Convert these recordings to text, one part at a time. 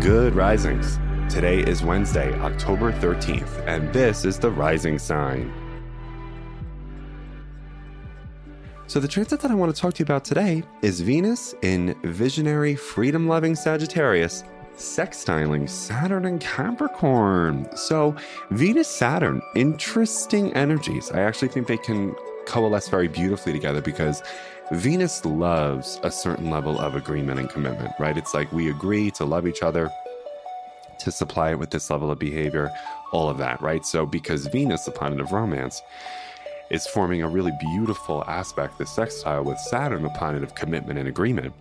Good risings. Today is Wednesday, October 13th, and this is the rising sign. So, the transit that I want to talk to you about today is Venus in visionary, freedom loving Sagittarius, sextiling Saturn and Capricorn. So, Venus Saturn, interesting energies. I actually think they can coalesce very beautifully together because Venus loves a certain level of agreement and commitment, right? It's like we agree to love each other, to supply it with this level of behavior, all of that, right? So, because Venus, the planet of romance, is forming a really beautiful aspect, the sextile with Saturn, the planet of commitment and agreement,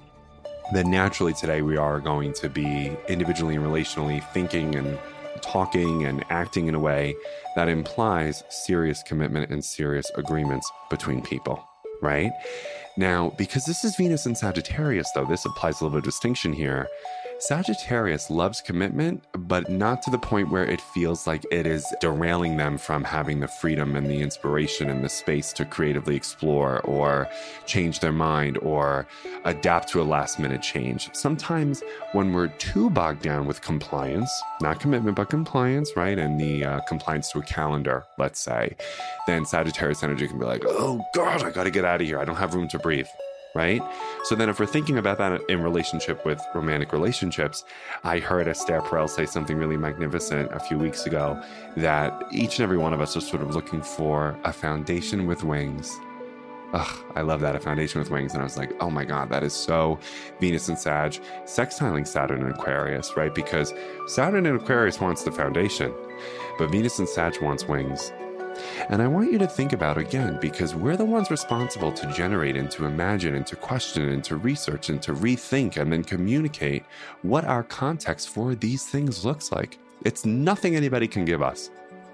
then naturally today we are going to be individually and relationally thinking and talking and acting in a way that implies serious commitment and serious agreements between people, right? Now, because this is Venus and Sagittarius, though, this applies a little bit of distinction here. Sagittarius loves commitment, but not to the point where it feels like it is derailing them from having the freedom and the inspiration and the space to creatively explore or change their mind or adapt to a last minute change. Sometimes when we're too bogged down with compliance, not commitment, but compliance, right? And the uh, compliance to a calendar, let's say, then Sagittarius energy can be like, oh God, I got to get out of here. I don't have room to breathe right? So then, if we're thinking about that in relationship with romantic relationships, I heard Esther Perel say something really magnificent a few weeks ago that each and every one of us are sort of looking for a foundation with wings. Ugh, I love that, a foundation with wings. And I was like, oh my God, that is so Venus and Sag, sextiling Saturn and Aquarius, right? Because Saturn and Aquarius wants the foundation, but Venus and Sag wants wings. And I want you to think about again, because we're the ones responsible to generate and to imagine and to question and to research and to rethink and then communicate what our context for these things looks like. It's nothing anybody can give us.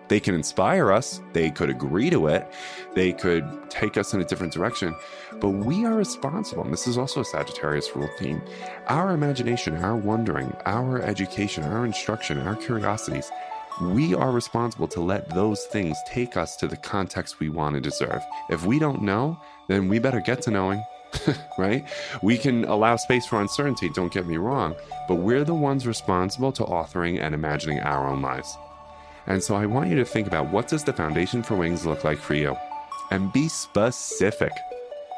They can inspire us, they could agree to it, they could take us in a different direction, but we are responsible. And this is also a Sagittarius rule theme. Our imagination, our wondering, our education, our instruction, our curiosities we are responsible to let those things take us to the context we want to deserve. If we don't know, then we better get to knowing, right? We can allow space for uncertainty, don't get me wrong, but we're the ones responsible to authoring and imagining our own lives. And so I want you to think about what does the foundation for wings look like for you? And be specific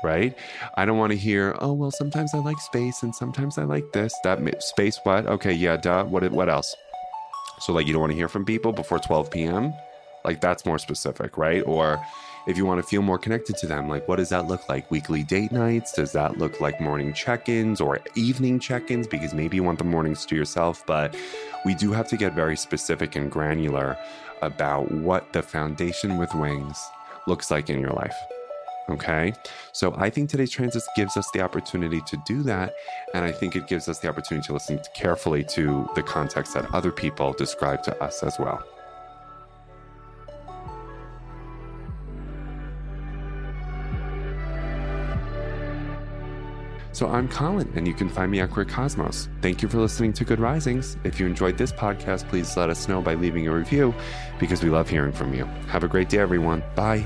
right? I don't want to hear, oh well, sometimes I like space and sometimes I like this. That space, what? Okay, yeah, duh. What? What else? So, like, you don't want to hear from people before 12 p.m. Like, that's more specific, right? Or if you want to feel more connected to them, like, what does that look like? Weekly date nights? Does that look like morning check ins or evening check ins? Because maybe you want the mornings to yourself, but we do have to get very specific and granular about what the foundation with wings looks like in your life. Okay. So I think today's transit gives us the opportunity to do that. And I think it gives us the opportunity to listen carefully to the context that other people describe to us as well. So I'm Colin, and you can find me at Queer Cosmos. Thank you for listening to Good Risings. If you enjoyed this podcast, please let us know by leaving a review because we love hearing from you. Have a great day, everyone. Bye.